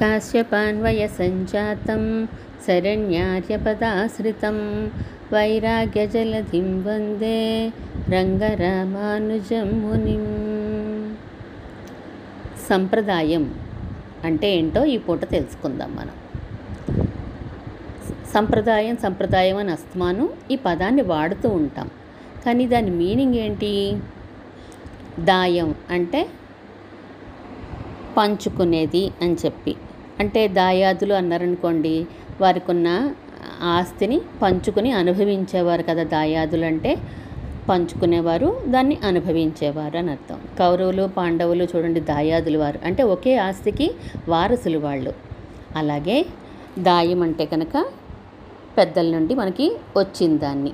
కాశ్యపాన్వయ సంజాతం शरण्यार्यपदाश्रितं वैराग्यजलधिं వందే రంగరామానుజం మునిం సంప్రదాయం అంటే ఏంటో ఈ పూట తెలుసుకుందాం మనం. సంప్రదాయం సంప్రదాయం అని అస్తమాను ఈ పదాన్ని వాడుతూ ఉంటాం. కానీ దాని మీనింగ్ ఏంటి? దాయం అంటే పంచుకునేది అని చెప్పి. అంటే దాయాదులు అన్నారనుకోండి వారికి ఉన్న ఆస్తిని పంచుకుని అనుభవించేవారు కదా దాయాదులు అంటే పంచుకునేవారు దాన్ని అనుభవించేవారు అని అర్థం. కౌరవులు పాండవులు చూడండి దాయాదులు వారు. అంటే ఒకే ఆస్తికి వారసులు వాళ్ళు. అలాగే దాయం అంటే కనుక పెద్దల నుండి మనకి వచ్చింది దాన్ని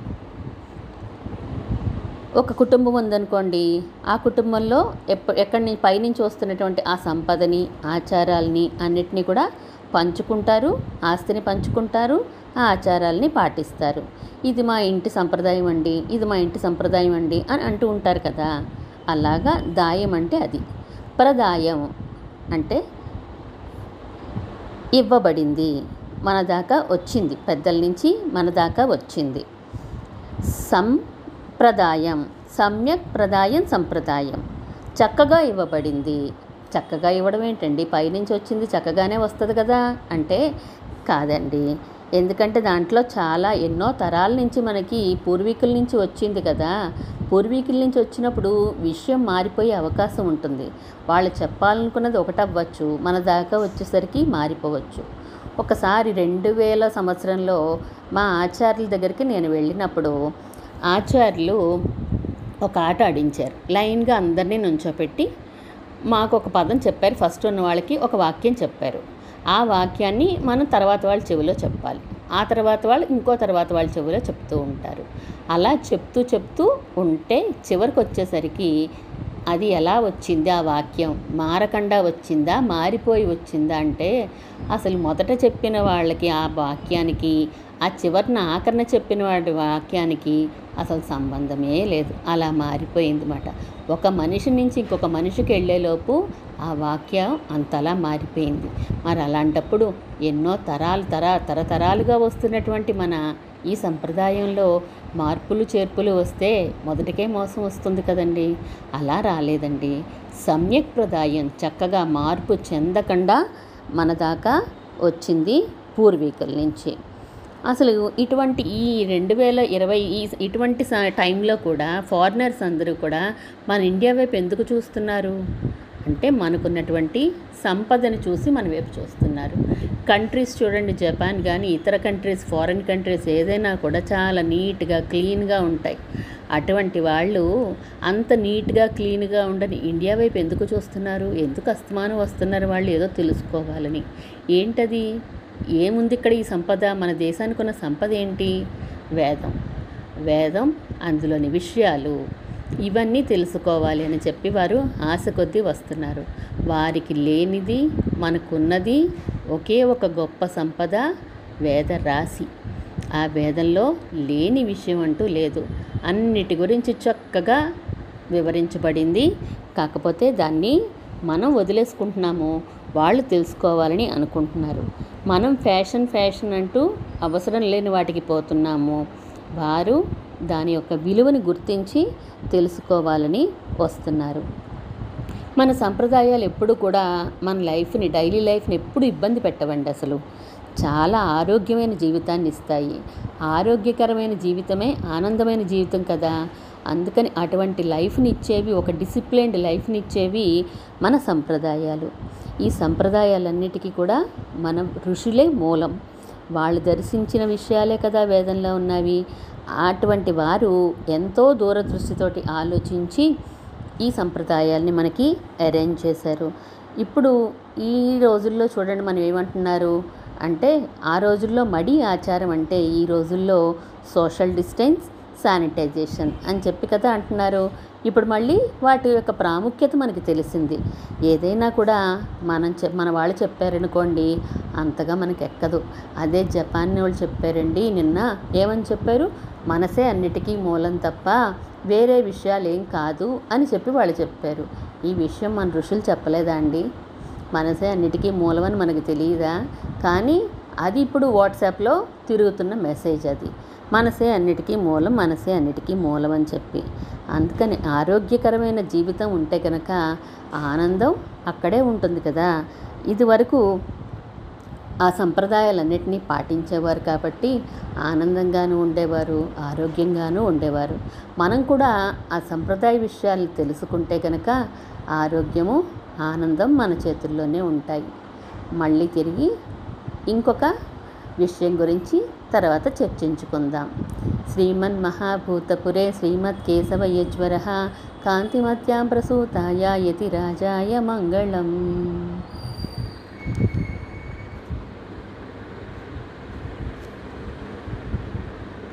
ఒక కుటుంబం ఉందనుకోండి ఆ కుటుంబంలో ఎప్ప ఎక్కడి నుంచి పైనుంచి వస్తున్నటువంటి ఆ సంపదని ఆచారాలని అన్నిటినీ కూడా పంచుకుంటారు ఆస్తిని పంచుకుంటారు ఆ ఆచారాలని పాటిస్తారు. ఇది మా ఇంటి సంప్రదాయం అండి ఇది మా ఇంటి సంప్రదాయం అండి అని అంటూ ఉంటారు కదా అలాగా దాయం అంటే అది. ప్రదాయం అంటే ఇవ్వబడింది మన దాకా వచ్చింది పెద్దల నుంచి మన దాకా వచ్చింది. ప్రదాయం సమ్యక్ ప్రదాయం సంప్రదాయం. చక్కగా ఇవ్వబడింది. చక్కగా ఇవ్వడం ఏంటండి? పైనుంచి వచ్చింది చక్కగానే వస్తుంది కదా? అంటే కాదండి. ఎందుకంటే దాంట్లో చాలా ఎన్నో తరాల నుంచి మనకి పూర్వీకుల నుంచి వచ్చింది కదా? పూర్వీకుల నుంచి వచ్చినప్పుడు విషయం మారిపోయే అవకాశం ఉంటుంది. వాళ్ళు చెప్పాలనుకున్నది ఒకటవ్వచ్చు మన దాకా వచ్చేసరికి మారిపోవచ్చు. ఒకసారి రెండు వేల సంవత్సరంలో మా ఆచార్యుల దగ్గరికి నేను వెళ్ళినప్పుడు ఆచార్యులు ఒక ఆట ఆడించారు. లైన్గా అందరినీ నుంచోపెట్టి మాకు ఒక పదం చెప్పారు. ఫస్ట్ ఉన్న వాళ్ళకి ఒక వాక్యం చెప్పారు. ఆ వాక్యాన్ని మనం తర్వాత వాళ్ళ చెవిలో చెప్పాలి. ఆ తర్వాత వాళ్ళు ఇంకో తర్వాత వాళ్ళ చెవిలో చెప్తూ ఉంటారు. అలా చెప్తూ చెప్తూ ఉంటే చివరికి వచ్చేసరికి అది ఎలా వచ్చింది ఆ వాక్యం? మారకుండా వచ్చిందా? మారిపోయి వచ్చిందా? అంటే అసలు మొదట చెప్పిన వాళ్ళకి ఆ వాక్యానికి ఆ చివరిన ఆఖరణ చెప్పిన వాడి వాక్యానికి అసలు సంబంధమే లేదు. అలా మారిపోయింది మాట ఒక మనిషి నుంచి ఇంకొక మనిషికి వెళ్ళేలోపు ఆ వాక్యం అంతలా మారిపోయింది. మరి అలాంటప్పుడు ఎన్నో తరాలు తర తరతరాలుగా వస్తున్నటువంటి మన ఈ సంప్రదాయంలో మార్పులు చేర్పులు వస్తే మొదటికే మోసం వస్తుంది కదండి. అలా రాలేదండి. సమ్యక్ ప్రదాయం చక్కగా మార్పు చెందకుండా మన దాకా వచ్చింది పూర్వీకుల నుంచి. అసలు ఇటువంటి ఈ రెండు వేల ఇరవై ఈ ఇటువంటి టైంలో కూడా ఫారినర్స్ అందరూ కూడా మన ఇండియా వైపు ఎందుకు చూస్తున్నారు? అంటే మనకున్నటువంటి సంపదను చూసి మన వైపు చూస్తున్నారు. కంట్రీస్ చూడండి జపాన్ కానీ ఇతర కంట్రీస్ ఫారిన్ కంట్రీస్ ఏదైనా కూడా చాలా నీట్గా క్లీన్గా ఉంటాయి. అటువంటి వాళ్ళు అంత నీట్గా క్లీన్గా ఉండని ఇండియా వైపు ఎందుకు చూస్తున్నారు? ఎందుకు అస్తమానం వస్తున్నారు వాళ్ళు? ఏదో తెలుసుకోవాలని. ఏంటది? ఏముంది ఇక్కడ ఈ సంపద? మన దేశానికి ఉన్న సంపద ఏంటి? వేదం. వేదం అందులోని విషయాలు. ఇవన్నీ తెలుసుకోవాలి అని చెప్పి వారు ఆశ కొద్దీ వస్తున్నారు. వారికి లేనిది మనకున్నది ఒకే ఒక గొప్ప సంపద వేద రాశి. ఆ వేదంలో లేని విషయం అంటూ లేదు. అన్నిటి గురించి చక్కగా వివరించబడింది. కాకపోతే దాన్ని మనం వదిలేసుకుంటున్నాము. వాళ్ళు తెలుసుకోవాలని అనుకుంటున్నారు. మనం ఫ్యాషన్ ఫ్యాషన్ అంటూ అవసరం లేని వాటికి పోతున్నాము. వారు దాని యొక్క విలువను గుర్తించి తెలుసుకోవాలని వస్తున్నారు. మన సంప్రదాయాలు ఎప్పుడు కూడా మన లైఫ్ని డైలీ లైఫ్ని ఎప్పుడు ఇబ్బంది పెట్టవండి అసలు. చాలా ఆరోగ్యమైన జీవితాన్ని ఇస్తాయి. ఆరోగ్యకరమైన జీవితమే ఆనందమైన జీవితం కదా. అందుకని అటువంటి లైఫ్ని ఇచ్చేవి ఒక డిసిప్లైన్డ్ లైఫ్ని ఇచ్చేవి మన సంప్రదాయాలు. ఈ సంప్రదాయాలన్నిటికీ కూడా మనం ఋషులే మూలం. వాళ్ళు దర్శించిన విషయాలే కదా వేదంలో ఉన్నవి. అటువంటి వారు ఎంతో దూరదృష్టితోటి ఆలోచించి ఈ సంప్రదాయాల్ని మనకి అరేంజ్ చేశారు. ఇప్పుడు ఈ రోజుల్లో చూడండి మనం ఏమంటున్నారు అంటే ఆ రోజుల్లో మడి ఆచారం అంటే ఈ రోజుల్లో సోషల్ డిస్టెన్స్ శానిటైజేషన్ అని చెప్పి కదా అంటున్నారు. ఇప్పుడు మళ్ళీ వాటి యొక్క ప్రాముఖ్యత మనకి తెలిసింది. ఏదైనా కూడా మనం చె మన వాళ్ళు చెప్పారనుకోండి అంతగా మనకి ఎక్కదు అదే జపాన్ వాళ్ళు చెప్పారండి నిన్న ఏమని చెప్పారు? మనసే అన్నిటికీ మూలం తప్ప వేరే విషయాలు ఏం కాదు అని చెప్పి వాళ్ళు చెప్పారు. ఈ విషయం మన ఋషులు చెప్పలేదా అండి? మనసే అన్నిటికీ మూలమని మనకు తెలియదా కానీ అది ఇప్పుడు వాట్సాప్లో తిరుగుతున్న మెసేజ్ అది. మనసే అన్నిటికీ మూలం మనసే అన్నిటికీ మూలం అని చెప్పి. అందుకని ఆరోగ్యకరమైన జీవితం ఉంటే కనుక ఆనందం అక్కడే ఉంటుంది కదా. ఇదివరకు ఆ సంప్రదాయాలన్నింటినీ పాటించేవారు కాబట్టి ఆనందంగాను ఉండేవారు ఆరోగ్యంగాను ఉండేవారు. మనం కూడా ఆ సంప్రదాయ విషయాలు తెలుసుకుంటే కనుక ఆరోగ్యము ఆనందం మన చేతుల్లోనే ఉంటాయి. మళ్ళీ తిరిగి ఇంకొక విషయం గురించి తర్వాత చర్చించుకుందాం. శ్రీమన్ మహాభూతపురే శ్రీమత్ కేశవ కాంతిమత్యాం ప్రసూతాయ యతి రాజాయ మంగళం.